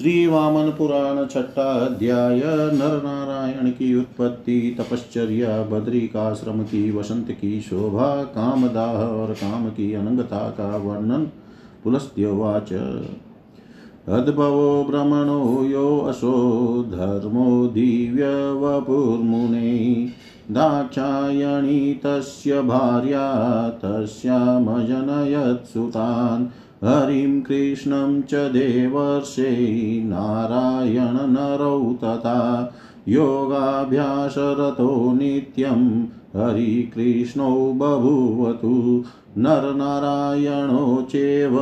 श्री वामन पुराण छठा अध्याय नर नारायण की उत्पत्ति तपश्चर्या बद्री का आश्रम की वसंत की शोभा, कामदाह और काम की अनंगता का वर्णन, पुलस्त्योवाच। अद्भवो भ्रमणो यो असो धर्मो दिव्य वपुर्मुने दाक्षायणी तस्य भार्या तस्यामजनयत् सुतान् हरिं कृष्णं च देवर्षे नारायणनरौ तथा योगाभ्यासरतो नित्यं हरिकृष्णौ बभूवतु। नरनारायणो चेव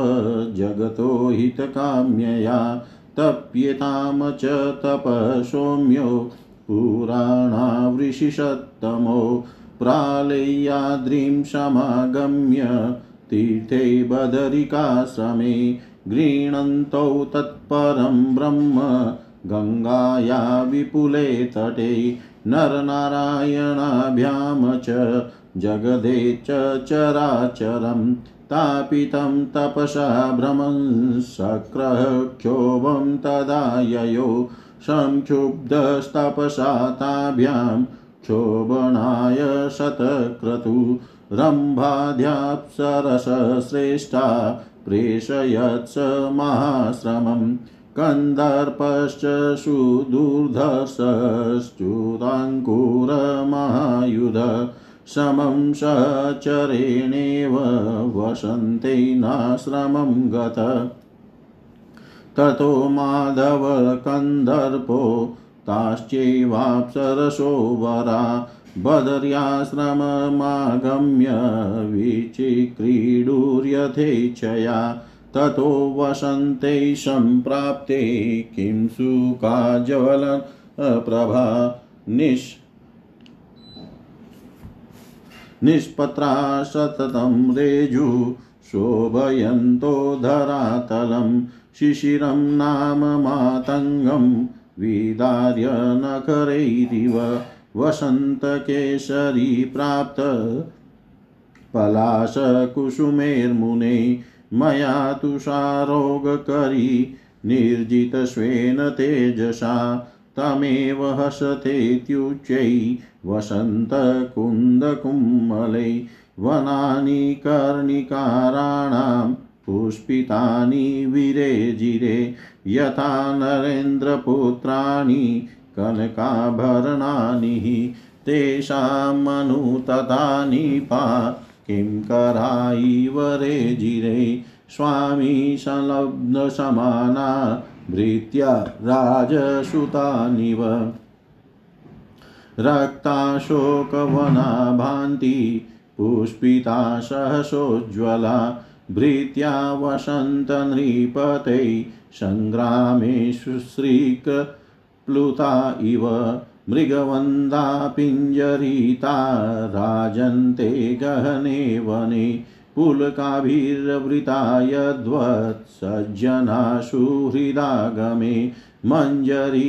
जगतो हितकाम्यया तप्यतां च तपसौम्यो पुराणावृषिषत्तमो प्रालेयाद्रिं समागम्य तीर्थे बदरिकाश्रमे गृह्णन्तौ तत्परं ब्रह्म, गङ्गाया विपुले तटे नरनारायणाभ्यां च, जगदे च चराचरं तापितं तपसा भ्रमन् सक्रः तदा ययो संक्षुब्धस्तपसा ताभ्यां क्षोभणाय शतक्रतु। रम्भाध्याप्सरसश्रेष्ठा प्रेषयत्स महाश्रमं। कन्दर्पश्च सुदुर्धर्षश्च्युताङ्कुरमहायुध समं सचरेणेव वसन्ते नाश्रमं गत। ततो माधव कन्दर्पो ताश्चैवाप्सरसो वरा। बदर्याश्रममागम्य विचिक्रीडुर्यथेच्छया। ततो वसन्ते सम्प्राप्ते किं सुकाज्वलन, प्रभा निष् निष्पत्रा सततं रेजु शोभयन्तो धरातलं शिशिरं नाम मातङ्गं विदार्य नखरैरिव वसन्तकेसरी प्राप्त। पलाशकुसुमेर्मुने मया तुषारोगकरी निर्जितस्वेन तेजसा, तमेव हसतेत्युच्चै वसन्तकुन्दकुम्मलै वनानि कर्णिकाराणां, पुष्पितानि विरेजिरे, यथा नरेन्द्रपुत्राणि कनकाभरणानि तेषामनुततानि पा। किं करायिव रेजिरे स्वामी संलब्धसमाना भृत्या राजसुतानिव। रक्ताशोकवना भान्ति, पुष्पिता सहसोज्ज्वला, भृत्या वसन्तनृपते सङ्ग्रामेषु श्रीकप्लुता इव मृगवन्दा पिञ्जरिता राजन्ते गहने वने पुलकाभिर्वृता यद्वत्सज्जनाशु हृदागमे मञ्जरीभिर्विराजन्ते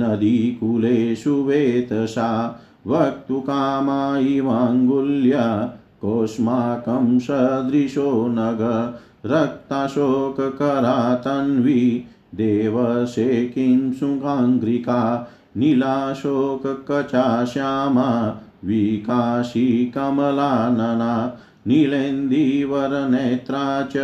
नदीकुलेषु वेतसा वक्तुकामा इवाङ्गुल्या कोष्माकं सदृशो नग रक्ताशोककरा तन्वी देवसे किं सुगाङ्घ्रिका नीलाशोककचा श्यामा विकाशी कमलानना नीलेन्दीवरनेत्रा च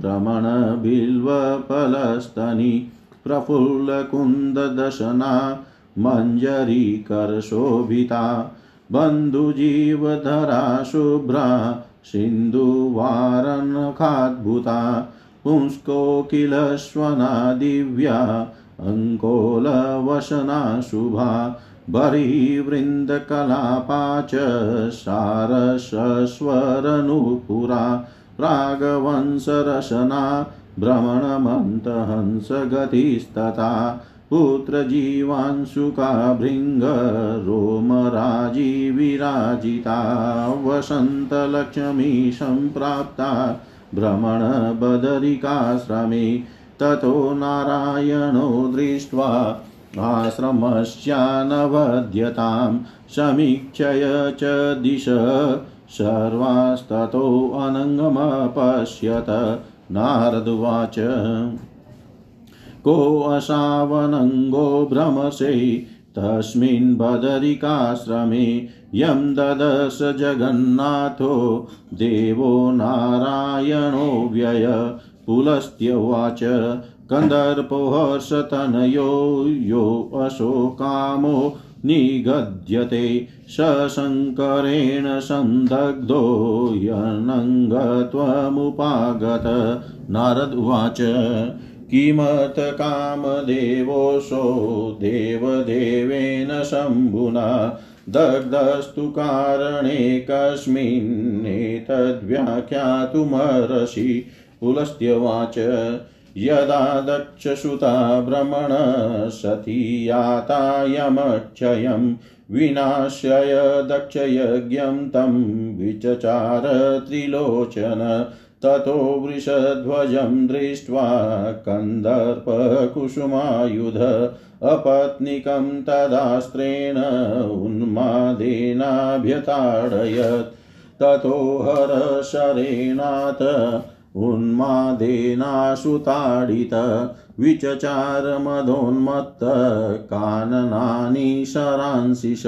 भ्रमणबिल्वफलस्तनि प्रफुल्लकुन्ददशना मञ्जरीकरशोभिता बन्धुजीवधरा शुभ्रा सिन्धुवारनखाद्भुता पुंस्कोकिलश्वना दिव्या अङ्कोलवशना शुभा बर्हिवृन्दकलापा च सारसस्वरनुपुरा प्रागवंशरशना भ्रमणमन्तहंसगतिस्तथा पुत्रजीवांशुका भृङ्गरोमराजी विराजिता वसन्तलक्ष्मी सम्प्राप्ता भ्रमणबदरिकाश्रमे ततो नारायणो दृष्ट्वा आश्रमस्यानवद्यतां समीक्षय च दिश। सर्वास्ततोऽनङ्गमपश्यत नारदुवाच कोऽशावनङ्गो भ्रमसे तस्मिन् बदरिकाश्रमे यं ददश जगन्नाथो देवो नारायणो व्यय। पुलस्त्यवाच कन्दर्पो हर्षतनयो यो अशोकामो निगद्यते सशङ्करेण सन्दग्धो यनङ्गत्वमुपागत। नारद उवाच किमत कामदेवोऽसो देवदेवेन शम्भुना? दग्धस्तु कारणे कस्मिन्नेतद्व्याख्यातुमर्हसि पुलस्त्यवाच यदा दक्षसुता भ्रमण सती यातायमक्षयं विनाश्य दक्षयज्ञं तं विचचार त्रिलोचन, ततो वृषध्वजं दृष्ट्वा कन्दर्पकुसुमायुध अपत्निकं तदास्त्रेण उन्मादेनाभ्यताडयत्। ततो हरशरेणाथ उन्मादेनाशुताडित विचचारमदोन्मत्त काननानि शरांसिष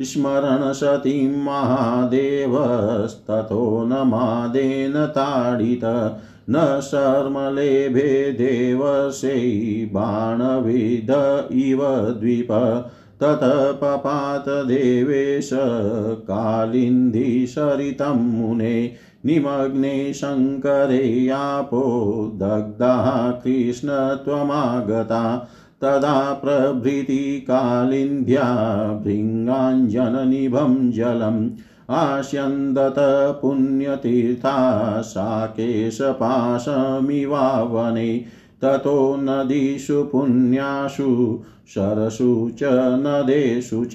स्मरण सतीं महादेवस्ततो न मादेन ताडित। न शर्मलेभे देवशै बाणविद इव द्विप। ततः पपात देवेश कालिन्दिशरितं मुने। निमग्ने शङ्करे यापो दग्धाः कृष्ण त्वमागता। तदा प्रभृति कालिन्द्या भृङ्गाञ्जननिभं जलम्। आस्यन्दत पुण्यतीर्था साकेशपाशमिवावने ततो नदीषु पुण्यासु सरसु च नदेषु च,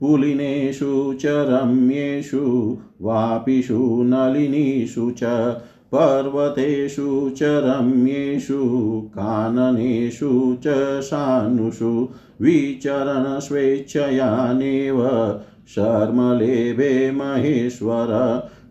पुलिनेषु च, रम्येषु, वापिषु नलिनीषु च, पर्वतेषु च, रम्येषु, काननेषु च सानुषु विचरणस्वेच्छयानेव। शर्मलेभे महेश्वर,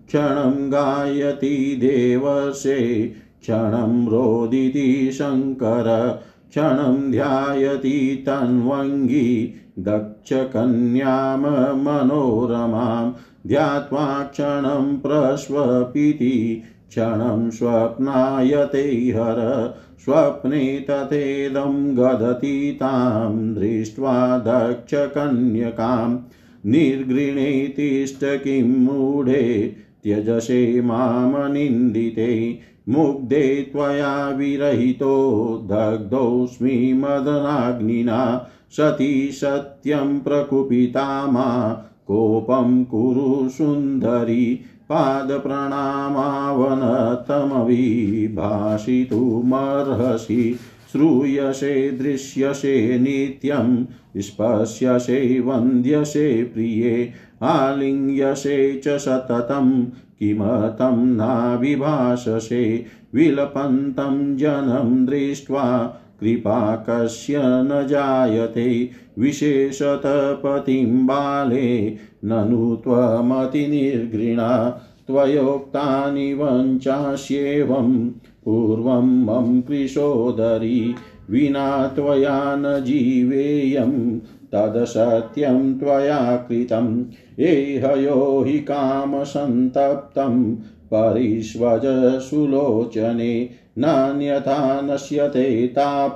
क्षणं गायति देवसे, क्षणं रोदिति शङ्कर, क्षणं ध्यायति तन्वङ्गी दक्षकन्यां मनोरमां, ध्यात्वा क्षणं प्रस्वपिति क्षणं स्वप्नायते हर, स्वप्ने तथेदं गदति तां, दृष्ट्वा दक्षकन्यकां निर्गृणे तिष्ठ किं मूढे, त्यजसे मामनिन्दिते, मुग्धे त्वया विरहितो, दग्धोऽस्मि मदनाग्निना, सती सत्यं प्रकुपिता मा, कोपं कुरु सुन्दरी पादप्रणामावनतमविभाषितुमर्हसि श्रूयसे, दृश्यसे, नित्यं स्पश्यसे वन्द्यसे, प्रिये, आलिङ्ग्यसे च सततं किमतं नाविभाषसे विलपन्तं जनं दृष्ट्वा कृपा कस्य न जायते विशेषतः पतिं बाले, ननु त्वमतिनिर्घृणा, त्वयोक्तानि वञ्चास्येवं पूर्वं मम कृशोदरी विना त्वया न जीवेयं, तदसत्यं त्वया कृतम् एहयो हि कामसन्तप्तं परिष्वज सुलोचने नान्यथा नश्यते ताप,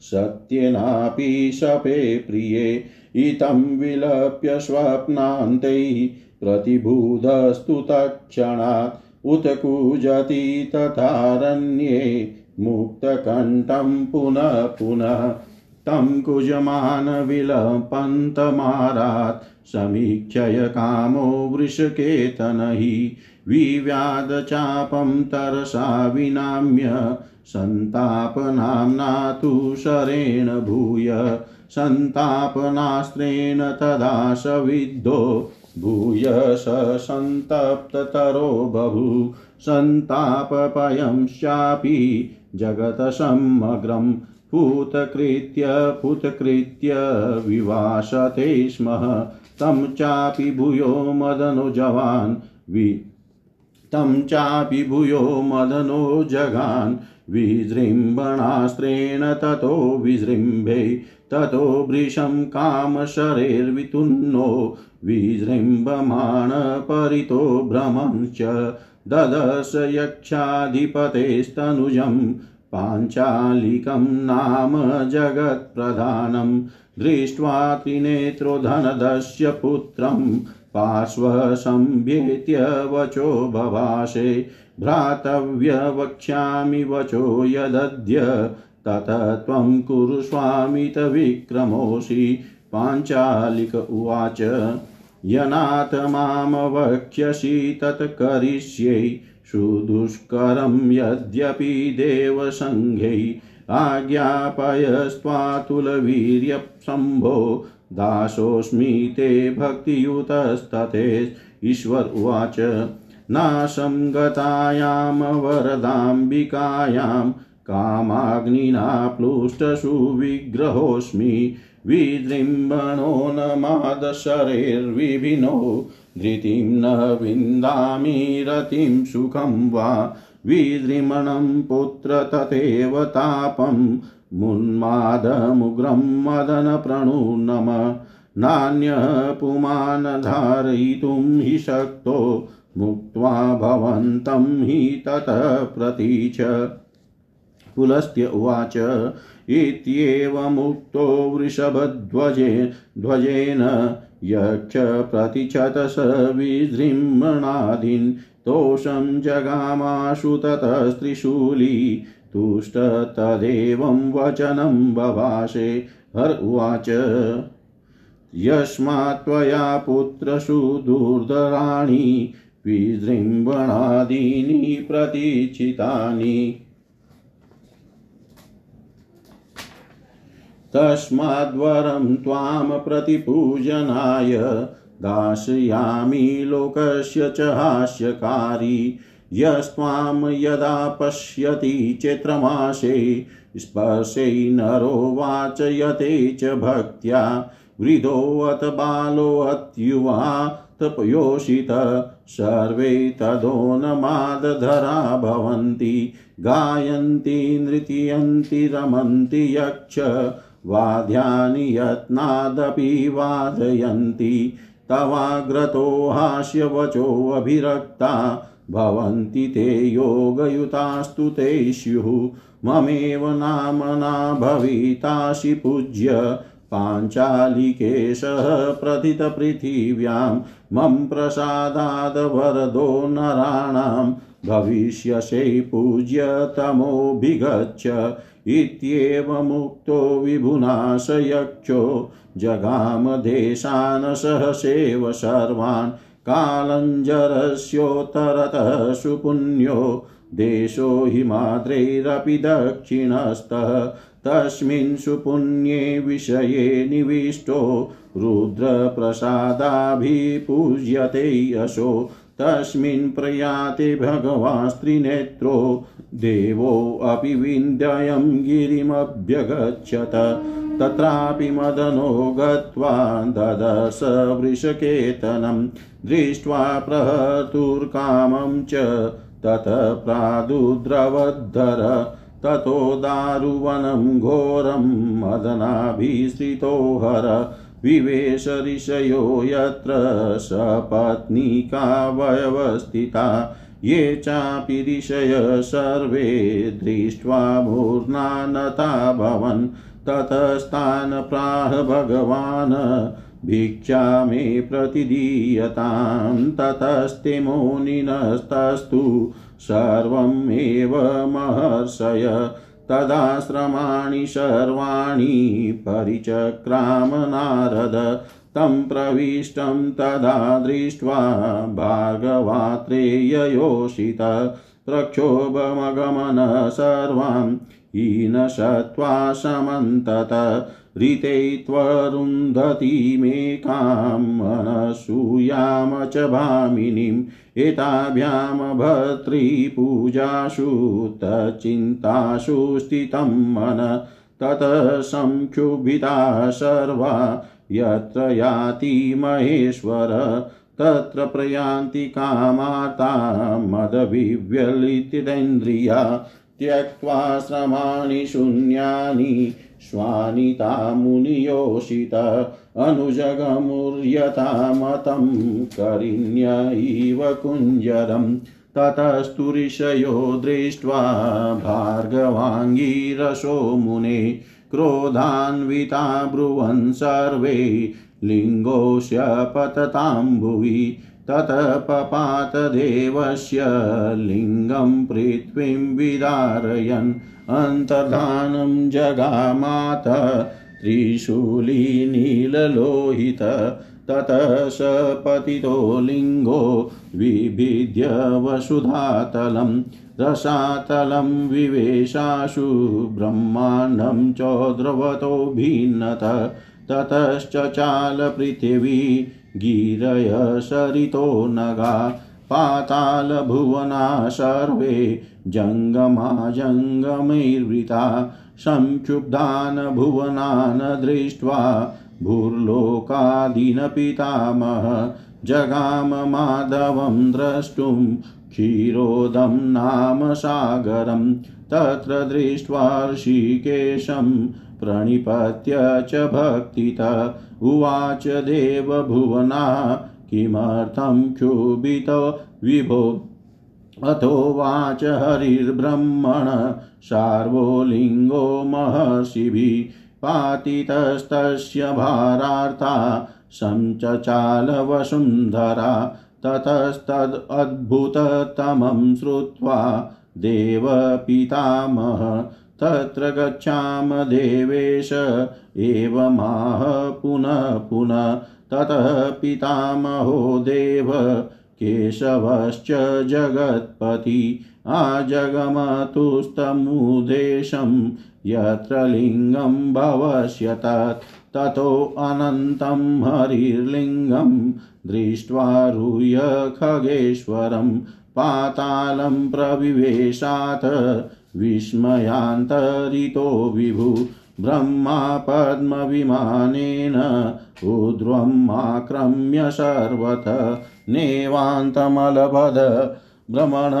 सत्येनापि शपे प्रिये। इतं विलप्य स्वप्नान्ते, प्रतिबुधस्तु तत्क्षणात् उत कूजति तथारण्ये मुक्तकण्ठं पुनः पुनः तं कुजमानविलपन्तमारात् समीक्षय कामो वृषकेतन हि विव्याधचापं तरसा विनाम्य सन्तापनाम्ना तु शरेण भूय सन्तापनास्त्रेण तदा सविद्धो भूय स सन्तप्ततरो बभू सन्तापपयंश्चापि जगतसमग्रं पूतकृत्य पूतकृत्य विवासते स्म तं चापि भूयो मदनुजवान् वि तं चापि भूयो मदनो जगान्। विजृम्भणास्त्रेण ततो विजृम्भे, ततो वृषं कामशरेर्वितुन्नो। विजृम्भमाण परितो भ्रमञ्च ददश यक्षाधिपतेस्तनुजं, पाञ्चालिकं नाम जगत्प्रधानं। दृष्ट्वा त्रिनेत्रो धनदस्य पुत्रं पार्श्वसंभ्येत्य वचो भवाशे, भ्रातव्यवक्ष्यामि वचो यदद्य तत त्वं कुरु स्वामितविक्रमोऽसि पाञ्चालिक उवाच, यनाथ मामवक्ष्यसि तत् करिष्यै, सुदुष्करं यद्यपि देवसङ्घै आज्ञापयस्त्वातुलवीर्यशम्भो दासोऽस्मि ते भक्तियुतस्तथे ईश्वर उवाच, नाशं गतायां, वरदाम्बिकायां, कामाग्निना प्लुष्टसुविग्रहोऽस्मि। विजृम्भणो न मादशरेर्विभिन्नो, धृतिं न विन्दामि, रतिं सुखं वा। विजृम्भणं पुत्र तथैव तापं मुन्मादमुग्रं मदनप्रणुनम नान्यः पुमान् धारयितुं हि शक्तो मुक्त्वा भवन्तं हि ततः प्रतीच पुलस्त्य उवाच इत्येवमुक्तो वृषभध्वजे, ध्वजेन यक्ष प्रतिशत स विजृम्भणादीन्। तोषं जगामाशु ततस्त्रिशूली तुष्ट तदेवं वचनं बभाषे। हर उवाच, यस्मात् त्वया पुत्रसु दुर्धराणि, विजृम्भणादीनि प्रतीचितानि तस्माद्वरं त्वां प्रतिपूजनाय दास्यामि लोकस्य च हास्यकारी। यस्त्वां यदा पश्यति चैत्रमासे, स्पर्शै नरो वाचयते च भक्त्या वृद्धोऽथ बालोऽत्युवा तपयोषित, सर्वे तदोन्मादधरा भवन्ति, गायन्ति, नृत्यन्ति, रमन्ति यक्ष वाद्यानि यत्नादपि वादयन्ति तवाग्रतो हास्यवचोऽभिरक्ता भवन्ति ते योगयुतास्तु ते स्युः ममेव नाम्ना भवितासि पूज्य पाञ्चालिकेशः प्रथितपृथिव्यां मम प्रसादाद्वरदो नराणां भविष्यसे पूज्यतमोऽभिगच्छ इत्येवमुक्तो विभुना स यक्षो जगामदेशान् सहसेव सर्वान्। कालञ्जरस्योत्तरतः सुपुण्यो देशो हिमाद्रैरपि दक्षिणस्तः तस्मिन् सुपुण्ये विषये निविष्टो रुद्रप्रसादाभिपूज्यते यशो तस्मिन् प्रयाते भगवान् स्त्रीनेत्रो देवोऽपि विन्द्यं गिरिमभ्यगच्छत तत्रापि मदनो गत्वा ददश वृषकेतनं दृष्ट्वा प्रहतुर्कामं च ततः प्रादुद्रवद्धर ततो दारुवनं घोरं मदनाभिश्रितो हर विवेश ऋषयो यत्र सपत्नीका वयवस्थिता ये चापि ऋषय सर्वे दृष्ट्वा मूर्नानता ततस्तान् प्राह भगवान् भिक्षा मे प्रतिदीयतां ततस्ते मुनिनस्तस्तु, सर्वमेव महर्षय। तदाश्रमाणि सर्वाणि परिचक्राम नारद तं प्रविष्टं तदा दृष्ट्वा भार्गवात्रेययोषित प्रक्षोभमगमन सर्वां हीनशत्वा समन्तत ऋते त्वरुन्धतीमेकां मनसूयाम च भामिनीम् एताभ्यां भर्तृपूजासु तच्चिन्तासु स्थितं मन ततः संक्षुभिता सर्वा यत्र याति महेश्वर तत्र प्रयान्ति कामाता मदविव्यलितिरेन्द्रिया त्यक्त्वा श्रमाणि शून्यानि श्वानिता मुनियोषित अनुजगमुर्यथा मतं करिण्य इव कुञ्जरम् ततस्तु ऋषयो दृष्ट्वा भार्गवाङ्गीरसो मुने क्रोधान्विता ब्रुवन् सर्वे लिङ्गोऽस्य ततः पपातदेवस्य लिङ्गं पृथ्वीं विदारयन्, अन्तर्धानं जगामात त्रिशूलीनीललोहित ततः स पतितो लिङ्गो विभिद्य वसुधातलं, रसातलं विवेशाशु, ब्रह्माण्डं चौद्रवतो भिन्नत ततश्चचालपृथिवी गिरय सरितो नगा पातालभुवना सर्वे, जङ्गमा जङ्गमैर्वृता, संक्षुब्धान् भुवनान् दृष्ट्वा, भूर्लोकादीनपितामह, जगाम माधवं द्रष्टुं, क्षीरोदं नाम सागरं, तत्र दृष्ट्वा ऋषिकेशं प्रणिपत्य च भक्तिता। उवाच देवभुवना, किमर्थं क्षुभितो? विभो अथोवाच हरिर्ब्रह्मण, सार्वोलिङ्गो महर्षिभिः पातितस्तस्य भारार्था, सञ्चचालवसुन्धरा, ततस्तदद्भुततमं श्रुत्वा देवपितामह तत्र गच्छाम देवेश। एवमाह पुनः पुनः ततः पितामहो देव। केशवश्च जगत्पति आजगमतुस्तमुदेशं। यत्र लिङ्गं भवस्यतत् ततोऽनन्तं हरिर्लिङ्गं। दृष्ट्वा रुह्य खगेश्वरं, पातालं प्रविवेशात्। विस्मयान्तरितो विभु ब्रह्मा पद्मविमानेन ऊर्ध्वमाक्रम्य सर्वथ नेवान्तमलपद भ्रमण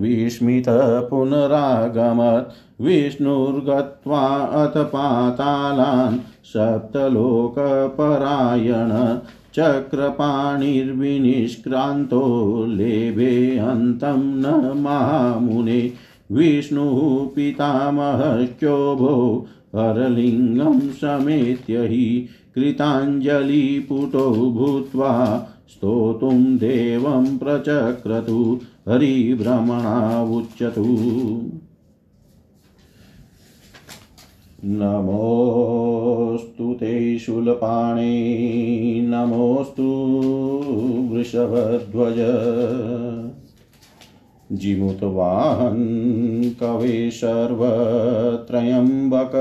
विस्मित पुनरागमत्। विष्णुर्गत्वा अथ पातालान् सप्तलोकपरायण चक्रपाणिर्विनिष्क्रान्तो लेभे अन्तं न महामुने विष्णुः पितामहश्चोभो हरलिङ्गं समेत्य हि कृताञ्जलिपुटो भूत्वा स्तोतुं देवं प्रचक्रतु हरिभ्रमणावुच्यतु नमोऽस्तु ते शूलपाणे, नमोऽस्तु वृषभध्वज। जिमुतवाहन् कवे सर्वत्रयम्बक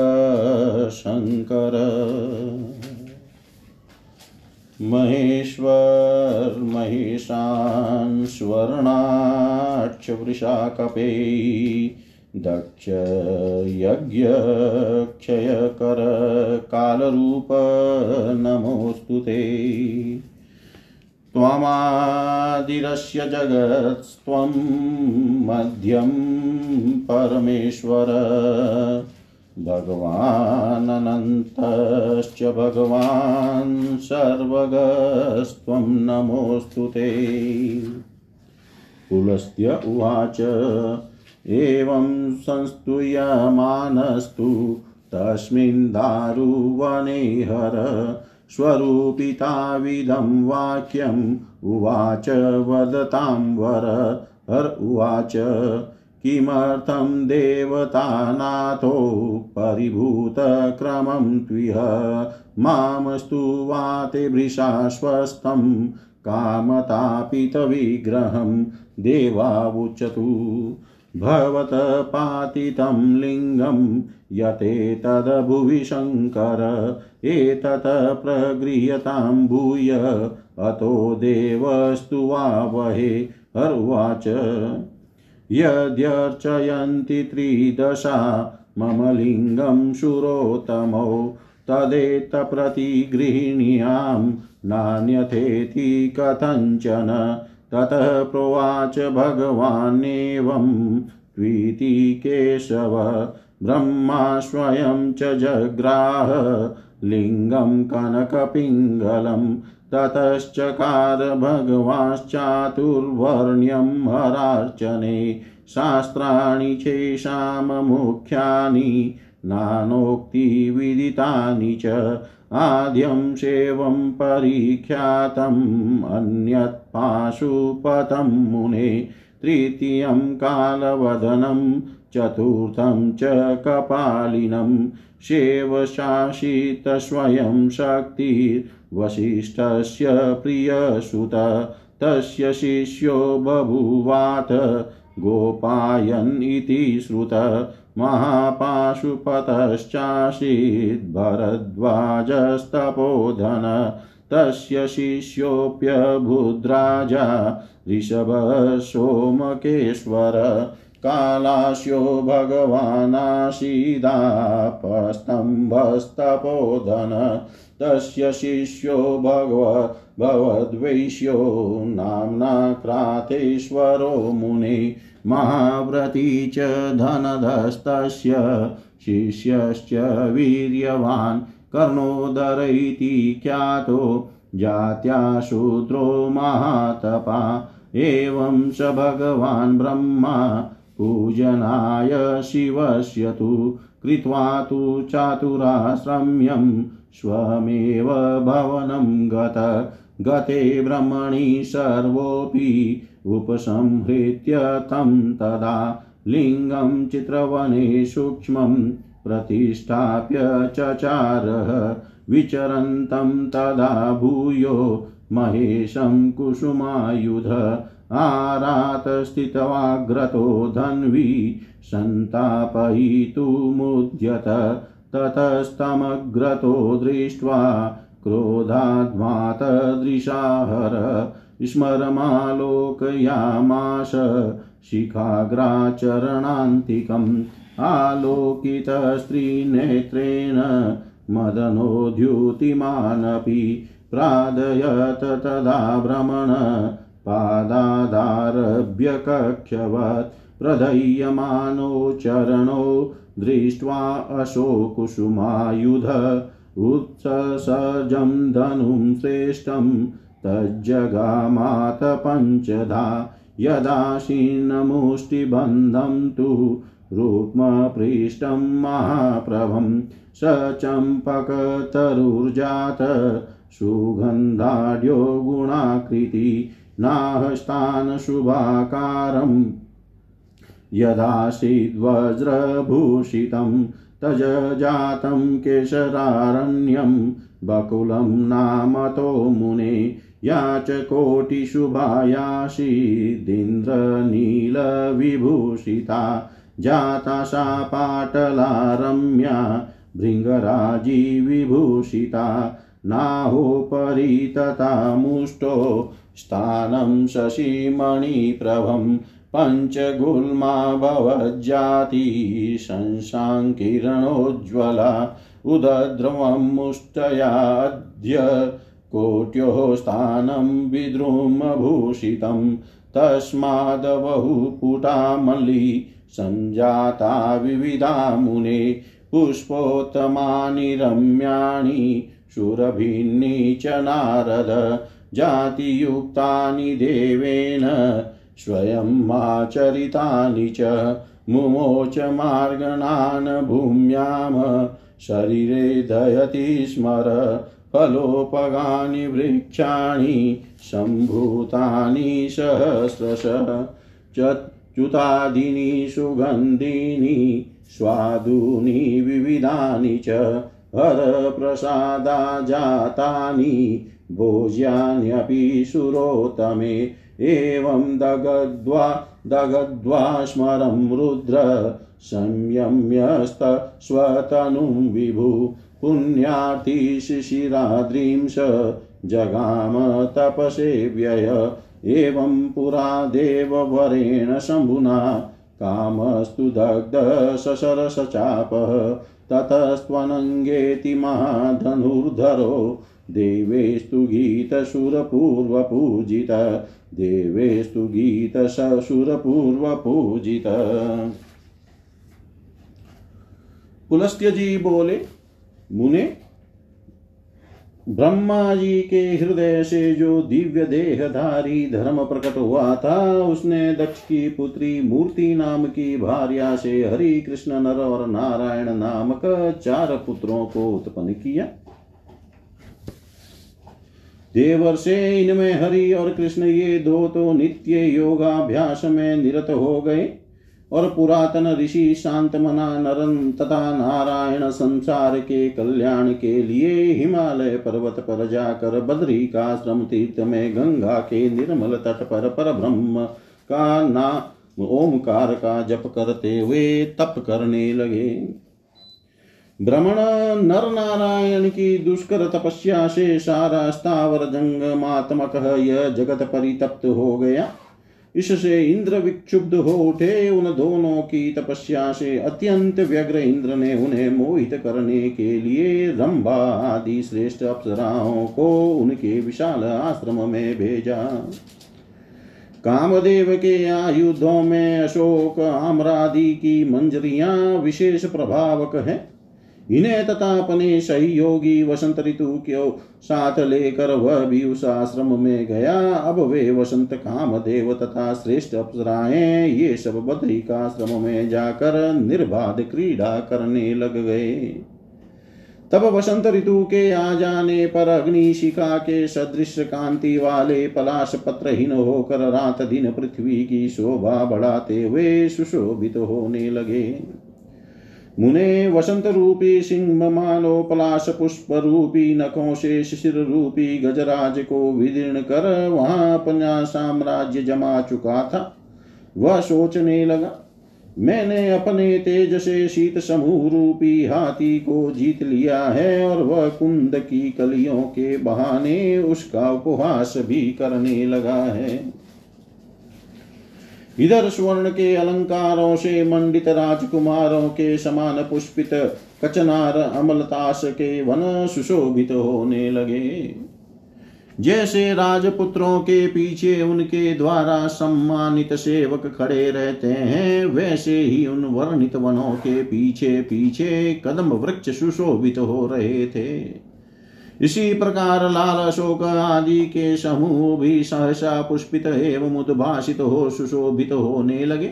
शङ्कर। महेश्वर महेशान् स्वर्णाक्ष वृषाकपे दक्ष यज्ञक्षयकर कालरूप नमोऽस्तु ते। त्वमादिरस्य जगत्स्त्वं मध्यं परमेश्वर। भगवानन्तश्च भगवान् सर्वगस्त्वं नमोऽस्तु ते। पुलस्त्य उवाच, एवं संस्तूयमानस्तु तस्मिन् दारुवने हर स्वरूपिताविदं वाक्यम् उवाच वदतां वर। हर उवाच, किमर्थं देवतानाथो परिभूतक्रमं त्विह? माँ स्तुवाते भृशाश्वस्तं कामतापितविग्रहं देवावुचतु भवत पातितं लिङ्गं यतेतद्भुवि शङ्कर, एतत् प्रगृह्यतां भूय, अतो देवस्तुवावहे हर्वाच यद्यर्चयन्ति त्रिदशा, मम लिङ्गं सुरोत्तमौ तदेतप्रतिगृहिण्यां नान्यथेति कथञ्चन ततः प्रोवाच भगवान्येवं त्वीति केशव ब्रह्मा स्वयं च जग्राह लिङ्गं कनकपिङ्गलं ततश्चकार भगवाश्चातुर्वर्ण्यं हरार्चने शास्त्राणि चेषां मुख्यानि नानोक्तिविदितानि च आद्यं सेवं परिख्यातम् अन्यत् पाशुपतं मुने, तृतीयं कालवदनं, चतुर्थं च कपालिनं शेवशासितस्वयं शक्तिर्वसिष्ठस्य प्रियसुत, तस्य शिष्यो बभूवात, गोपायन् इति श्रुत, महापाशुपतश्चासीद्भरद्वाजस्तपोधन तस्य शिष्योऽप्यभुद्राजा ऋषभसोमकेश्वर कालास्यो भगवानाशीदापस्तम्भस्तपोधन तस्य शिष्यो भगव भवद्वैश्यो नाम्ना क्रातेश्वरो मुने महाव्रती च धनधस्तस्य शिष्यश्च वीर्यवान् कर्णोदर इति ख्यातो जात्या शूद्रो महातपा एवं स भगवान् ब्रह्मा पूजनाय शिवस्य तु, कृत्वा तु चातुराश्रम्यं स्वमेव भवनं गत। गते ब्रह्मणि सर्वोऽपि उपसंहृत्य तं तदा। लिङ्गं चित्रवने सूक्ष्मं प्रतिष्ठाप्य चचारः विचरन्तं तदा भूयो महेशं कुसुमायुध आरात स्थितवाग्रतो धन्वी सन्तापयितुमुद्यत ततस्तमग्रतो दृष्ट्वा क्रोधाद्मातदृशाहर स्मरमालोकयामाश शिखाग्राचरणान्तिकम् आलोकितस्त्रीनेत्रेण मदनोद्युतिमानपि प्रादयत तदा भ्रमण पादादारभ्य कक्षवत् प्रदह्यमानो चरणो दृष्ट्वा अशोकुसुमायुध उत्ससर्जं धनुं श्रेष्ठं तज्जगामात पञ्चधा यदाशीर्णमुष्टिबन्धं तु रुक्मपृष्ठं महाप्रभं स चम्पकतरुर्जात सुगन्धाढ्यो गुणाकृति नाहस्तान् शुभाकारम् यदासीद्वज्रभूषितं तजजातं केशरारण्यं बकुलं नामतो मुने या च कोटिशुभायासीदिन्द्रनीलविभूषिता जाता सा पाटला रम्या भृङ्गराजी विभूषिता नाहोपरि तथा मुष्टो स्थानं शशिमणिप्रभं पञ्चगुल्मा भवज्जाति शंशाङ्किरणोज्ज्वला उदद्रवं मुष्टयाद्य कोट्योः स्थानं विद्रुमभूषितं तस्मादबहुपुटा मल्ली सञ्जाता विविधा मुने, पुष्पोत्तमानि रम्याणि, सुरभिन्नी च नारद, जातियुक्तानि देवेन च, मुमोच मार्गणान् भूम्यां शरीरे दयति स्मर, फलोपगानि वृक्षाणि, सम्भूतानि सहस्रशः च्युतादीनि सुगन्धीनि स्वादूनि विविधानि च, हरप्रसादा जातानि, भोज्यान्यपि सुरोत्तमे एवं दगद्वा दगद्वा स्मरं रुद्र संयम्यस्तस्वतनुं विभु पुण्यार्ति शिशिराद्रीं स, जगाम तपसे व्यय। एवं पुरा देववरेण शम्भुना कामस्तु दग्ध सशरसचापः ततस्त्वनङ्गेति महाधनुर्धरो देवेस्तु गीतशुरपूर्वपूजित देवेस्तु गीतशुरपूर्वपूजित पुलस्त्य जी बोले, मुने ब्रह्मा जी के हृदय से जो दिव्य देहधारी धर्म प्रकट हुआ था, उसने दक्ष की पुत्री मूर्ति नाम की भार्या से हरि कृष्ण नर और नारायण नामक चार पुत्रों को उत्पन्न किया। देवर से इनमें हरि और कृष्ण ये दो तो नित्य योगाभ्यास में निरत हो गए। और पुरातन ऋषि शांत मना नरन तथा नारायण संसार के कल्याण के लिए हिमालय पर्वत पर जाकर बद्री का श्रम तीर्थ में गंगा के निर्मल तट पर पर ब्रह्म का नाम ओमकार का जप करते हुए तप करने लगे। भ्रमण नर नारायण की दुष्कर तपस्या से सारा स्थावर जंगमात्मक यह जगत परितप्त हो गया। इससे इंद्र विक्षुब्ध हो उठे उन दोनों की तपस्या से अत्यंत व्यग्र इंद्र ने उन्हें मोहित करने के लिए रंभा आदि श्रेष्ठ अप्सराओं को उनके विशाल आश्रम में भेजा। कामदेव के आयुधों में अशोक आम्रादि की मंजरियाँ विशेष प्रभावक है। इन्हें तथा अपने सहयोगी वसंत ऋतु को साथ लेकर वह भी उस आश्रम में गया। अब वे वसंत काम देव तथा श्रेष्ठ अप्सराएँ ये सब बद्रिकाश्रम में जाकर निर्बाध क्रीड़ा करने लग गए। तब वसंत ऋतु के आ जाने पर अग्नि शिखा के सदृश कांति वाले पलाश पत्रहीन होकर रात दिन पृथ्वी की शोभा बढ़ाते हुए सुशोभित तो होने लगे। मुने वसंत रूपी सिंह मानो पलाश पुष्प रूपी नखों से शिशिर रूपी गजराज को विदीर्ण कर वहाँ अपना साम्राज्य जमा चुका था। वह सोचने लगा, मैंने अपने तेज से शीत समूह रूपी हाथी को जीत लिया है और वह कुंद की कलियों के बहाने उसका उपहास भी करने लगा है। इधर स्वर्ण के अलंकारों से मंडित राजकुमारों के समान पुष्पित कचनार अमलताश के वन सुशोभित होने लगे। जैसे राजपुत्रों के पीछे उनके द्वारा सम्मानित सेवक खड़े रहते हैं, वैसे ही उन वर्णित वनों के पीछे पीछे कदम वृक्ष सुशोभित हो रहे थे। इसी प्रकार लाल अशोक आदि के समूह भी सहसा पुष्पित एवं उद्भाषित हो, सुशोभित होने लगे।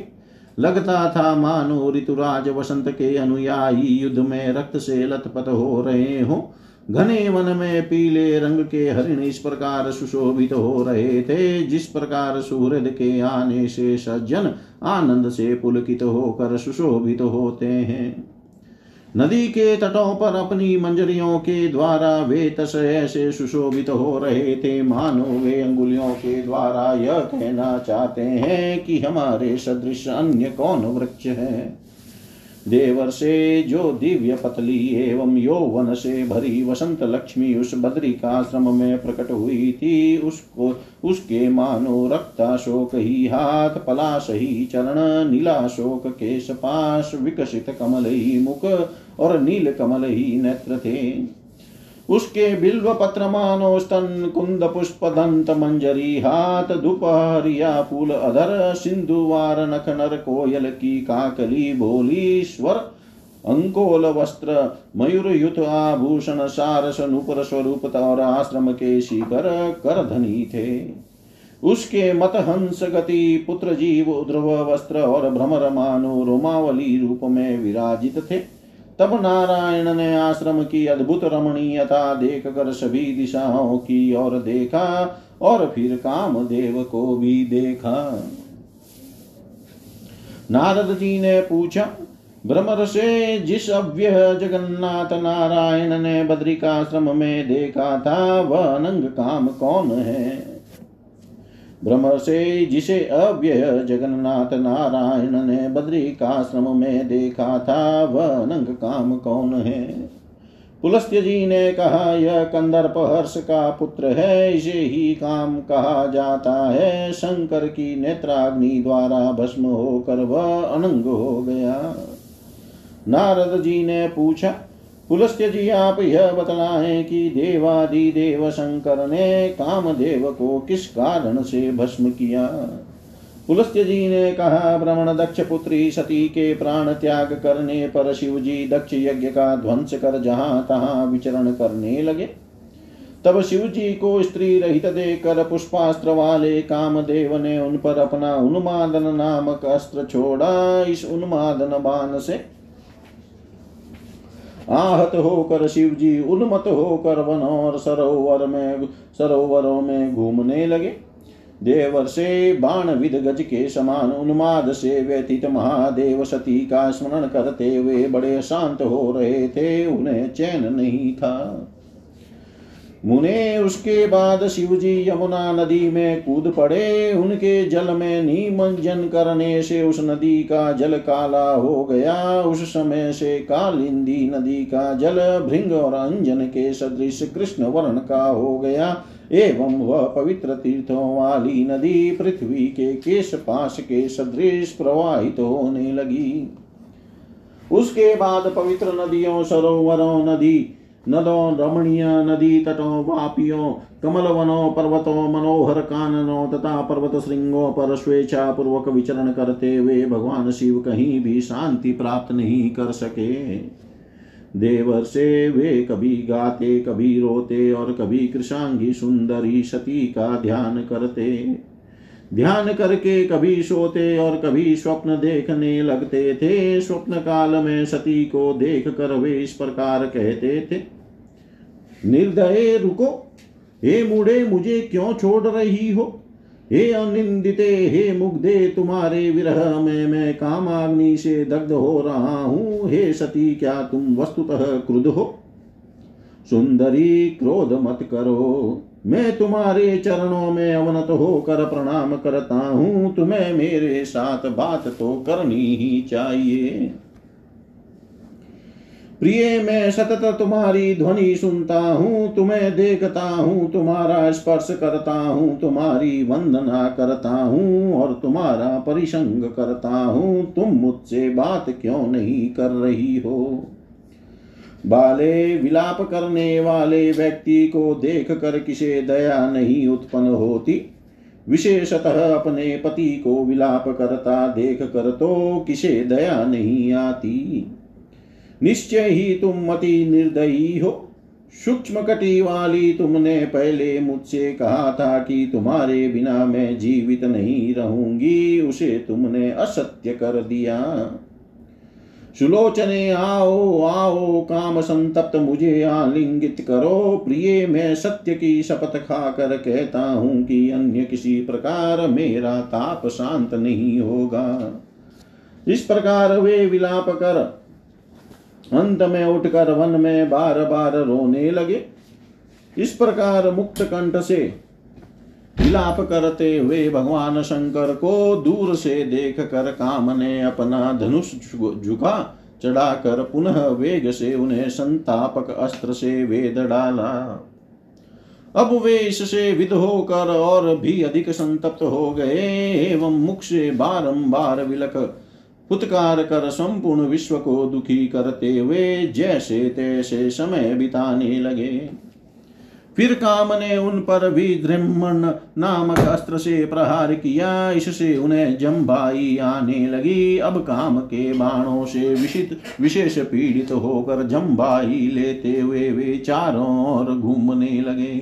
लगता था मानो ऋतुराज वसंत के अनुयायी युद्ध में रक्त से लथपथ हो रहे हो। घने वन में पीले रंग के हरिण इस प्रकार सुशोभित हो रहे थे, जिस प्रकार सूर्य के आने से सज्जन आनंद से पुलकित होकर सुशोभित होते हैं। नदी के तटों पर अपनी मंजरियों के द्वारा वे तस ऐसे सुशोभित हो रहे थे। मानो वे अंगुलियों के द्वारा यह कहना चाहते हैं कि हमारे सदृश अन्य कौन वृक्ष है? देवर से जो दिव्य पतली एवं यौवन से भरी वसंत लक्ष्मी उस बद्रिकाश्रम में प्रकट हुई थी, उसको, उसके मानो रक्ता शोक ही हाथ, पलाश ही चरण, नीलाशोक केश, पाश, विकसित कमल ही मुख और नील कमल ही नेत्र थे। उसके बिल्व पत्र मानो स्तन कुंद पुष्प दंत मंजरी हाथ दुपहरिया फूल अधर सिंधुवार नख नर कोयल की काकली बोली स्वर अंकोल वस्त्र मयूर युत आभूषण, सारस नुपुर स्वरूप और आश्रम के शिखर कर धनी थे। उसके मत हंस गति पुत्र जीव ध्रुव वस्त्र और भ्रमर मानो रोमावली रूप में विराजित थे। तब नारायण ने आश्रम की अद्भुत रमणीयता देख कर सभी दिशाओं की ओर देखा और फिर कामदेव को भी देखा। नारद जी ने पूछा भ्रमर से जिस अव्य जगन्नाथ नारायण ने बद्रिकाश्रम में देखा था, वह अनंग काम कौन है? भ्रम से जिसे अव्यय जगन्नाथ नारायण ने बद्रिकाश्रम में देखा था, वह अनंग काम कौन है? पुलस्त्य जी ने कहा, यह कंदर्प हर्ष का पुत्र है, इसे ही काम कहा जाता है। शंकर की नेत्राग्नि द्वारा भस्म होकर वह अनंग हो गया। नारद जी ने पूछा पुलस्त्य जी आप यह बतलाएँ कि देवादि देव शंकर ने कामदेव को किस कारण से भस्म किया? पुलस्त्य जी ने कहा भ्रमण दक्ष पुत्री सती के प्राण त्याग करने पर शिव जी दक्ष यज्ञ का ध्वंस कर जहाँ तहां विचरण करने लगे। तब शिव जी को स्त्री रहित देकर पुष्पास्त्र वाले कामदेव ने उन पर अपना उन्मादन नामक अस्त्र छोड़ा। इस उन्मादन बाण से आहत होकर शिव जी उन्मत होकर वन और सरोवर में सरोवरों में घूमने लगे। देवर से बाण विद गज के समान उन्माद से व्यतीत महादेव सती का स्मरण करते हुए बड़े शांत हो रहे थे, उन्हें चैन नहीं था। मुने उसके बाद शिवजी यमुना नदी में कूद पड़े। उनके जल में निमंजन करने से उस नदी का जल काला हो गया। उस समय से कालिंदी नदी का जल भृंग और अंजन के सदृश कृष्ण वर्ण का हो गया। एवं वह पवित्र तीर्थों वाली नदी पृथ्वी के केश पाश के सदृश प्रवाहित होने लगी। उसके बाद पवित्र नदियों सरोवरों नदी नदों रमणीय नदी तटों वापियों कमल वनों पर्वतों मनोहर काननों तथा पर्वत श्रृंगों पर स्वेच्छा पूर्वक विचरण करते हुए भगवान शिव कहीं भी शांति प्राप्त नहीं कर सके। देवर से वे कभी गाते, कभी रोते और कभी कृषांगी सुंदरी सती का ध्यान करते। ध्यान करके कभी सोते और कभी स्वप्न देखने लगते थे। स्वप्न काल में सती को देख कर वे इस प्रकार कहते थे निर्दय रुको। हे मुड़े मुझे क्यों छोड़ रही हो? हे अनिंदिते, हे मुग्धे, तुम्हारे विरह में मैं कामाग्नि से दग्ध हो रहा हूँ। हे सती, क्या तुम वस्तुतः क्रुद्ध हो? सुंदरी, क्रोध मत करो। मैं तुम्हारे चरणों में अवनत होकर प्रणाम करता हूँ। तुम्हें मेरे साथ बात तो करनी ही चाहिए। प्रिय, मैं सतत तुम्हारी ध्वनि सुनता हूँ, तुम्हें देखता हूँ, तुम्हारा स्पर्श करता हूँ, तुम्हारी वंदना करता हूँ और तुम्हारा परिसंग करता हूँ। तुम मुझसे बात क्यों नहीं कर रही हो? बाले, विलाप करने वाले व्यक्ति को देख कर किसे दया नहीं उत्पन्न होती? विशेषतः अपने पति को विलाप करता देख कर तो किसे दया नहीं आती? निश्चय ही तुम अति निर्दयी हो। सूक्ष्म कटी वाली तुमने पहले मुझसे कहा था कि तुम्हारे बिना मैं जीवित नहीं रहूँगी, उसे तुमने असत्य कर दिया। सुलोचने, आओ आओ काम संतप्त मुझे आलिंगित करो। प्रिय, मैं सत्य की शपथ खाकर कहता हूँ कि अन्य किसी प्रकार मेरा ताप शांत नहीं होगा। इस प्रकार वे विलाप कर अंत में उठकर वन में बार बार रोने लगे। इस प्रकार मुक्त कंठ से विलाप करते हुए भगवान शंकर को दूर से देख कर काम ने अपना धनुष झुका, चढ़ाकर पुनः वेग से उन्हें संतापक अस्त्र से वेद डाला। अब वे इससे विद होकर और भी अधिक संतप्त हो गए, एवं मुख से बारंबार विलक फुतकार कर संपूर्ण विश्व को दुखी करते हुए जैसे तैसे समय बिताने लगे। फिर काम ने उन पर भी द्रह्मण नामक अस्त्र से प्रहार किया, इससे उन्हें जम्बाई आने लगी। अब काम के बाणों से विशित, विशेष पीड़ित होकर जम्बाई लेते हुए वे चारों ओर घूमने लगे।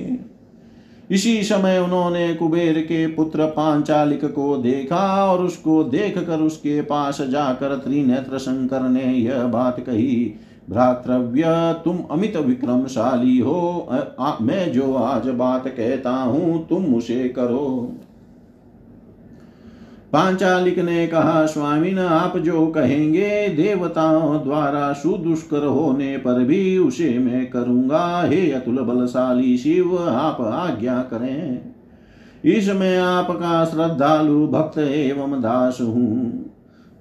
इसी समय उन्होंने कुबेर के पुत्र पांचालिक को देखा और उसको देख कर उसके पास जाकर त्रिनेत्र शंकर ने यह बात कही भ्रातृव्य तुम अमित विक्रमशाली हो आ, मैं जो आज बात कहता हूँ तुम उसे करो। पांचालिक ने कहा, स्वामी, न आप जो कहेंगे, देवताओं द्वारा सुदुष्कर होने पर भी उसे मैं करूँगा। हे अतुल बलशाली शिव, आप आज्ञा करें। इसमें आपका श्रद्धालु भक्त एवं दास हूँ।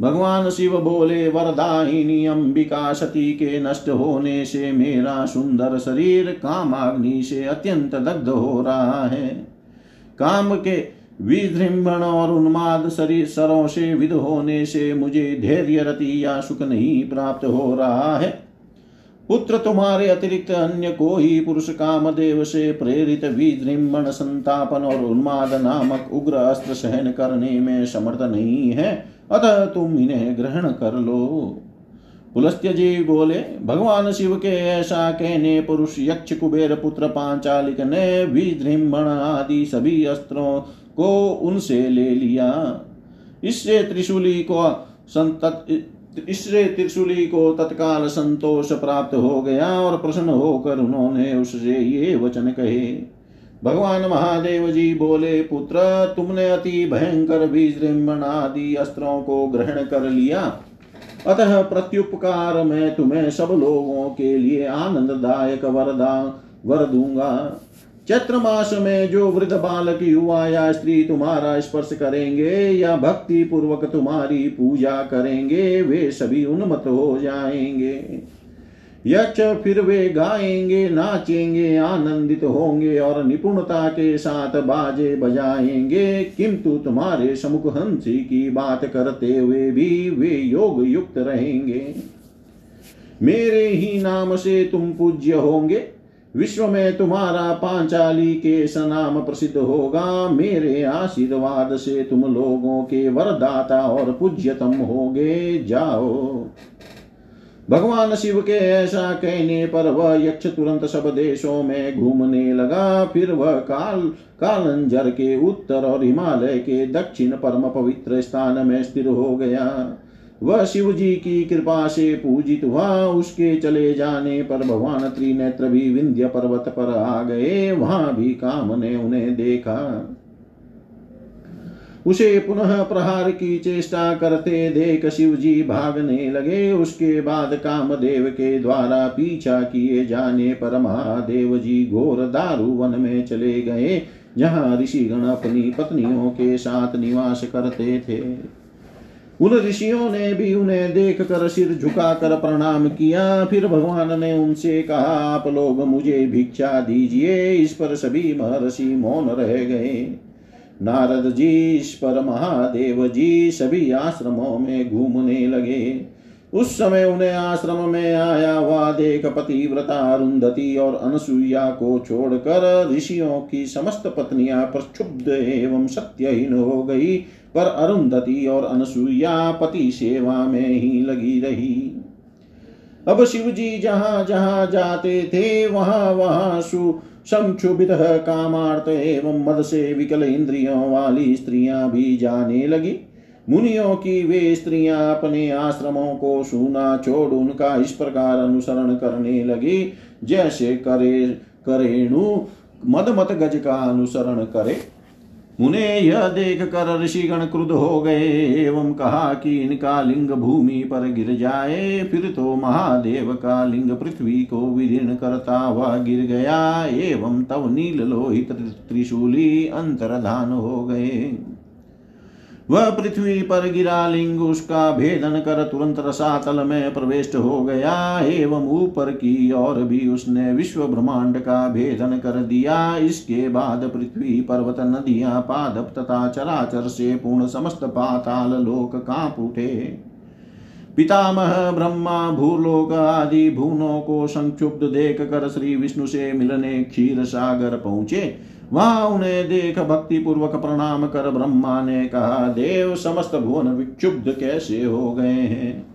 भगवान शिव बोले वरदाहिनी अंबिका सती के नष्ट होने से मेरा सुंदर शरीर कामाग्नि से अत्यंत दग्ध हो रहा है। काम के विजृंभण और उन्माद शरीर सरों से विद होने से मुझे धैर्य, रति या सुख नहीं प्राप्त हो रहा है। पुत्र तुम्हारे अतिरिक्त अन्य को ही पुरुष कामदेव से प्रेरित विजृंभण, संतापन और उन्माद नामक उग्र अस्त्र सहन करने में समर्थ नहीं है। अतः तुम इन्हें ग्रहण कर लो। पुलस्त्य जी बोले, भगवान शिव के ऐसा कहने पुरुष, यक्ष, कुबेर, पुत्र, पांचालिक ने विजृंभण आदि सभी अस्त्रों को उनसे ले लिया। इससे त्रिशूली को संतत इससे त्रिशूली को तत्काल संतोष प्राप्त हो गया और प्रसन्न होकर उन्होंने उससे ये वचन कहे। भगवान महादेव जी बोले, पुत्र, तुमने अति भयंकर बीजृंभण आदि अस्त्रों को ग्रहण कर लिया। अतः प्रत्युपकार में तुम्हें सब लोगों के लिए आनंददायक वरदान वर दूँगा। चैत्र मास में जो वृद्ध बालक, युवा या स्त्री तुम्हारा स्पर्श करेंगे या भक्ति पूर्वक तुम्हारी पूजा करेंगे, वे सभी उन्मत हो जाएँगे। यक्ष फिर वे गाएँगे, नाचेंगे, आनंदित होंगे और निपुणता के साथ बाजे बजाएँगे। किंतु तुम्हारे समुख हँसी की बात करते हुए भी वे योग युक्त रहेंगे। मेरे ही नाम से तुम पूज्य होंगे। विश्व में तुम्हारा पांचाली के सनाम प्रसिद्ध होगा। मेरे आशीर्वाद से तुम लोगों के वरदाता और पूज्यतम होगे। जाओ। भगवान शिव के ऐसा कहने पर वह यक्ष तुरंत सब देशों में घूमने लगा। फिर वह काल, कालंजर के उत्तर और हिमालय के दक्षिण परम पवित्र स्थान में स्थिर हो गया। वह शिव जी की कृपा से पूजित हुआ। उसके चले जाने पर भगवान त्रिनेत्र भी विंध्य पर्वत पर आ गए। वहाँ भी काम ने उन्हें देखा। उसे पुनः प्रहार की चेष्टा करते देख शिव जी भागने लगे। उसके बाद कामदेव के द्वारा पीछा किए जाने पर महादेव जी घोर दारू वन में चले गए, जहाँ ऋषिगण अपनी पत्नियों के साथ निवास करते थे। उन ऋषियों ने भी उन्हें देख कर सिर झुका कर प्रणाम किया। फिर भगवान ने उनसे कहा, आप लोग मुझे भिक्षा दीजिए। इस पर सभी महर्षि मौन रह गए। नारद जी, इस पर महादेव जी सभी आश्रमों में घूमने लगे। उस समय उन्हें आश्रम में आया हुआ देख पतिव्रता अरुंधति और अनसुईया को छोड़कर ऋषियों की समस्त पत्नियाँ प्रक्षुब्ध एवं सत्यहीन हो गई। पर अरुंधति और अनसुईया पति सेवा में ही लगी रही। अब शिव जी जहाँ जहाँ जाते थे, वहाँ वहाँ सु संक्षुभित कामार्थ एवं मद से विकल इंद्रियों वाली स्त्रियाँ भी जाने लगी। मुनियों की वे स्त्रियाँ अपने आश्रमों को सुना छोड़ उनका इस प्रकार अनुसरण करने लगी। जैसे करे करेणु मदमत गज का अनुसरण करे। उन्हें यह देख कर ऋषिगण क्रुद्ध हो गए एवं कहा कि इनका लिंग भूमि पर गिर जाए, फिर तो महादेव का लिंग पृथ्वी को विदीर्ण करता हुआ गिर गया, एवं तब नील लोहित त्रिशूली अंतर्धान हो गए। वह पृथ्वी पर गिरा, लिंग उसका भेदन कर तुरंत रसातल में प्रविष्ट हो गया। एवं ऊपर की ओर भी उसने विश्व ब्रह्मांड का भेदन कर दिया। इसके बाद पृथ्वी, पर्वत, नदियाँ, पादप तथा चराचर से पूर्ण समस्त पाताल लोक काँप उठे। पितामह, ब्रह्मा, भूलोक आदि भूनों को संक्षुब्ध देख कर श्री विष्णु से मिलने क्षीर सागर पहुँचे। वहाँ उन्हें देख भक्ति पूर्वक प्रणाम कर ब्रह्मा ने कहा, देव, समस्त भुवन विक्षुब्ध कैसे हो गए हैं?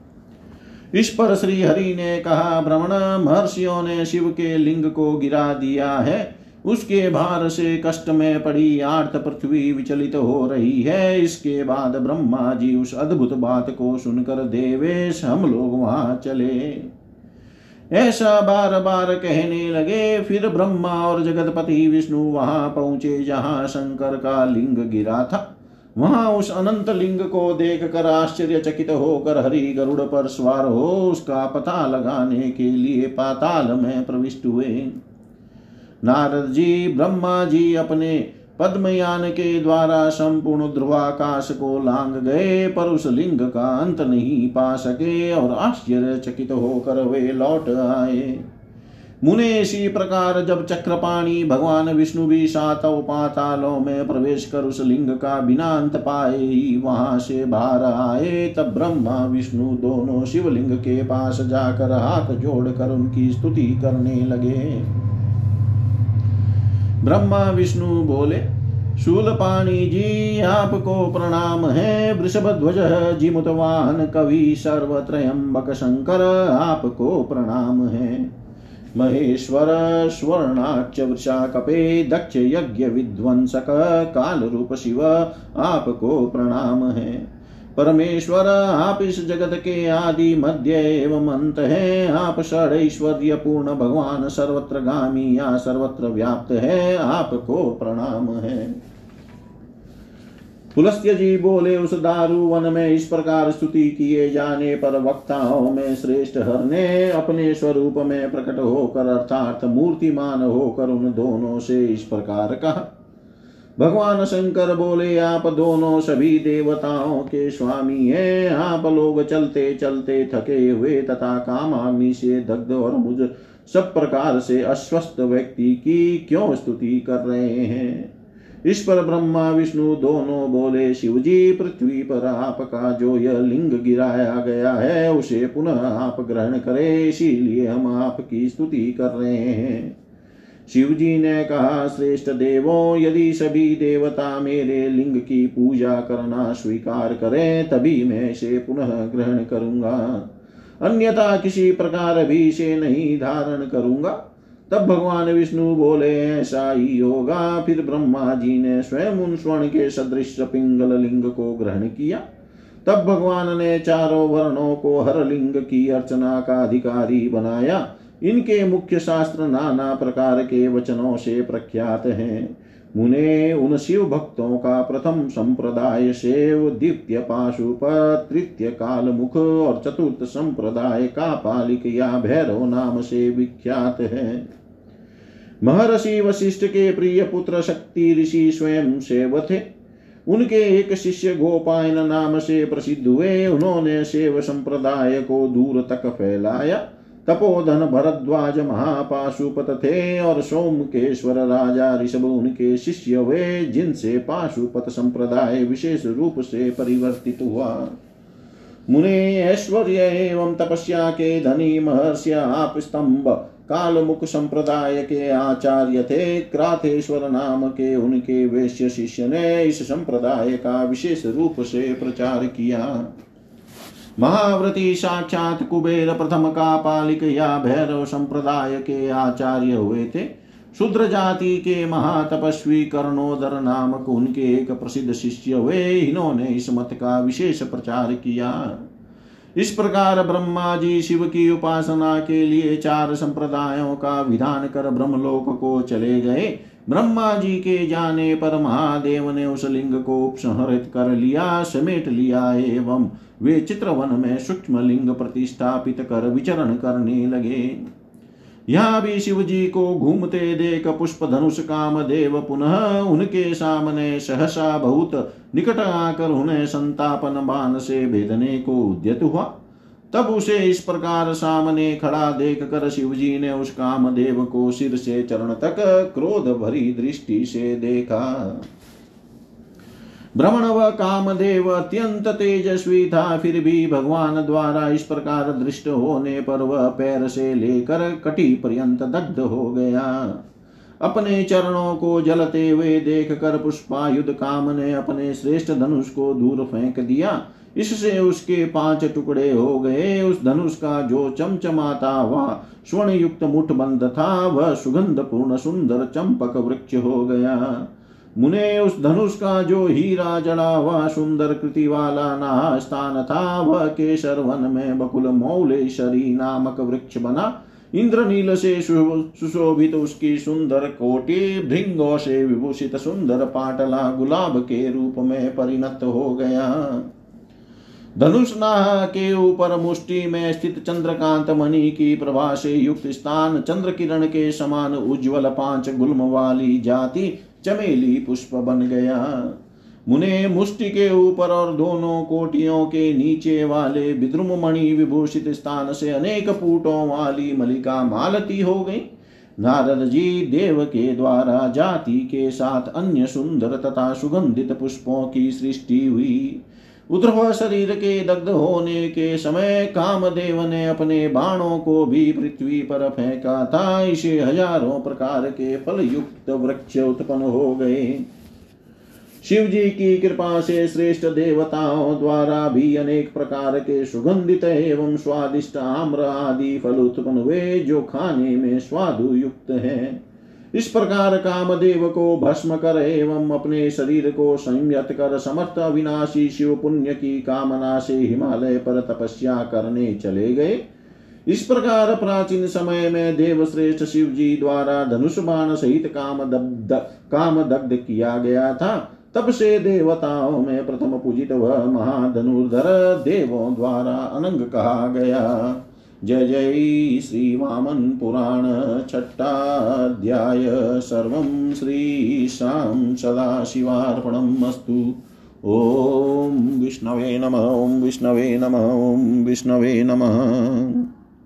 इस पर श्री हरि ने कहा भ्रमण महर्षियों ने शिव के लिंग को गिरा दिया है। उसके भार से कष्ट में पड़ी आर्त पृथ्वी विचलित हो रही है। इसके बाद ब्रह्मा जी उस अद्भुत बात को सुनकर देवेश, हम लोग वहाँ चले। ऐसा बार बार कहने लगे, फिर ब्रह्मा और जगतपति विष्णु वहाँ पहुँचे जहाँ शंकर का लिंग गिरा था। वहाँ उस अनंत लिंग को देख कर आश्चर्यचकित होकर हरि गरुड़ पर सवार हो उसका पता लगाने के लिए पाताल में प्रविष्ट हुए। नारद जी, ब्रह्मा जी अपने पद्मयान के द्वारा संपूर्ण ध्रुवाकाश को लांग गए, पर उस लिंग का अंत नहीं पा सके और आश्चर्यचकित होकर वे लौट आए। मुने इसी प्रकार जब चक्रपाणी भगवान विष्णु भी सात पातालों में प्रवेश कर उस लिंग का बिना अंत पाए ही वहाँ से बाहर आए, तब ब्रह्मा, विष्णु दोनों शिवलिंग के पास जाकर हाथ जोड़कर उनकी स्तुति करने लगे। ब्रह्मा विष्णु बोले, शूलपाणी जी, आपको प्रणाम है। वृषभ ध्वज जिमुतवाहन कवि सर्वत्रयंबक शंकर, आपको प्रणाम है। महेश्वर, स्वर्णाक्ष वृषा कपे दक्ष यज्ञ विध्वंसक काल रूप शिव, आपको प्रणाम है। परमेश्वर, आप इस जगत के आदि मध्य एवं अंत है। आप षडैश्वर्य पूर्ण भगवान सर्वत्र गामी या सर्वत्र व्याप्त है। आपको प्रणाम है। पुलस्त्य जी बोले, उस दारु वन में इस प्रकार स्तुति किए जाने पर वक्ताओं में श्रेष्ठ हर ने अपने स्वरूप में प्रकट होकर अर्थात मूर्तिमान होकर उन दोनों से इस प्रकार कहा। भगवान शंकर बोले, आप दोनों सभी देवताओं के स्वामी हैं। आप लोग चलते चलते थके हुए तथा काम कामाग्नि से दग्ध और मुझ सब प्रकार से अस्वस्थ व्यक्ति की क्यों स्तुति कर रहे हैं? इस पर ब्रह्मा, विष्णु दोनों बोले शिव जी पृथ्वी पर आपका जो यह लिंग गिराया गया है, उसे पुनः आप ग्रहण करें। इसीलिए हम आपकी स्तुति कर रहे हैं। शिव जी ने कहा, श्रेष्ठ देवों, यदि सभी देवता मेरे लिंग की पूजा करना स्वीकार करें, तभी मैं इसे पुनः ग्रहण करूँगा। अन्यथा किसी प्रकार भी इसे नहीं धारण करूँगा। तब भगवान विष्णु बोले, ऐसा ही होगा। फिर ब्रह्मा जी ने स्वयं उन स्वर्ण के सदृश पिंगल लिंग को ग्रहण किया। तब भगवान ने चारों वर्णों को हर लिंग की अर्चना का अधिकारी बनाया। इनके मुख्य शास्त्र नाना प्रकार के वचनों से प्रख्यात हैं। मुने उन शिव भक्तों का प्रथम संप्रदाय शेव, द्वितीय पाशुप तृतीय काल मुख और चतुर्थ संप्रदाय का पालिक या भैरव नाम से विख्यात है। महर्षि वशिष्ठ के प्रिय पुत्र शक्ति ऋषि स्वयं सेव थे। उनके एक शिष्य गोपायन नाम से प्रसिद्ध हुए। उन्होंने सेव संप्रदाय को दूर तक फैलाया। तपोधन भरद्वाज महापाशुपत थे और सोमकेश्वर राजा ऋषभ उनके शिष्य हुए, जिनसे पाशुपत संप्रदाय विशेष रूप से परिवर्तित हुआ। मुने ऐश्वर्य एवं तपस्या के धनी महर्षि आप स्तंभ, कालमुख संप्रदाय के आचार्य थे। क्राथेश्वर नाम के उनके वैश्य शिष्य ने इस संप्रदाय का विशेष रूप से प्रचार किया। महाव्रती साक्षात कुबेर प्रथम का पालिक या भैरव संप्रदाय के आचार्य हुए थे। शूद्र जाति के महातपस्वी कर्णोदर नामक उनके एक प्रसिद्ध शिष्य हुए। इन्होंने इस मत का विशेष प्रचार किया। इस प्रकार ब्रह्मा जी शिव की उपासना के लिए चार संप्रदायों का विधान कर ब्रह्मलोक को चले गए। ब्रह्मा जी के जाने पर महादेव ने उस लिंग को उपसंहरित कर लिया, समेट लिया एवं वे चित्रवन में सूक्ष्म लिंग प्रतिष्ठापित कर विचरण करने लगे। यहाँ भी शिव जी को घूमते देख पुष्प धनुष काम देव पुनः उनके सामने सहसा बहुत निकट आकर उन्हें संतापन बाण से भेदने को उद्यत हुआ। तब उसे इस प्रकार सामने खड़ा देख कर शिव जी ने उस काम देव को सिर से चरण तक क्रोध भरी दृष्टि से देखा। भ्रमण व कामदेव अत्यंत तेजस्वी था, फिर भी भगवान द्वारा इस प्रकार दृष्ट होने पर वह पैर से लेकर कटी पर्यंत दग्ध हो गया। अपने चरणों को जलते हुए देख कर पुष्पायुध काम ने अपने श्रेष्ठ धनुष को दूर फेंक दिया। इससे उसके पाँच टुकड़े हो गए। उस धनुष का जो चमचमाता हुआ स्वर्ण युक्त मुठ बंद था, वह सुगंध पूर्ण सुंदर चंपक वृक्ष हो गया। मुने, उस धनुष का जो हीरा जड़ा हुआ सुंदर कृति वाला ना स्थान था, वह केसर वन में बकुल मौलेश्वरी नामक वृक्ष बना। इंद्रनील से सुशोभित उसकी सुंदर कोटि, भृंगों से विभूषित सुंदर पाटला गुलाब के रूप में परिणत हो गया। धनुषनाह के ऊपर मुष्टि में स्थित चंद्रकांत मणि की प्रभा से युक्त स्थान चंद्र किरण के समान उज्ज्वल पाँच गुल्म वाली जाति चमेली पुष्प बन गया। मुने मुष्टि के ऊपर और दोनों कोटियों के नीचे वाले विद्रुम मणि विभूषित स्थान से अनेक पूटों वाली मलिका मालती हो गई। नारद जी देव के द्वारा जाति के साथ अन्य सुंदर तथा सुगंधित पुष्पों की सृष्टि हुई। उद्रव शरीर के दग्ध होने के समय कामदेव ने अपने बाणों को भी पृथ्वी पर फेंका था। इसे हज़ारों प्रकार के फल युक्त वृक्ष उत्पन्न हो गए। शिव जी की कृपा से श्रेष्ठ देवताओं द्वारा भी अनेक प्रकार के सुगंधित एवं स्वादिष्ट आम्र आदि फल उत्पन्न हुए, जो खाने में स्वादु युक्त है। इस प्रकार कामदेव को भस्म कर एवं अपने शरीर को संयत कर समर्थ अविनाशी शिव पुण्य की कामना से हिमालय पर तपस्या करने चले गए। इस प्रकार प्राचीन समय में देव श्रेष्ठ शिव जी द्वारा धनुष बाण सहित काम दग्ध काम दग्ध किया गया था। तब से देवताओं में प्रथम पूजित वह महाधनुर्धर देवों द्वारा अनंग कहा गया। जय जय श्री पुराण छट्टाध्याय सर्वं श्रीशां सदाशिवार्पणम् ॐ विष्णवे नम, ॐ विष्णवे नम, ॐ विष्णवे नमः।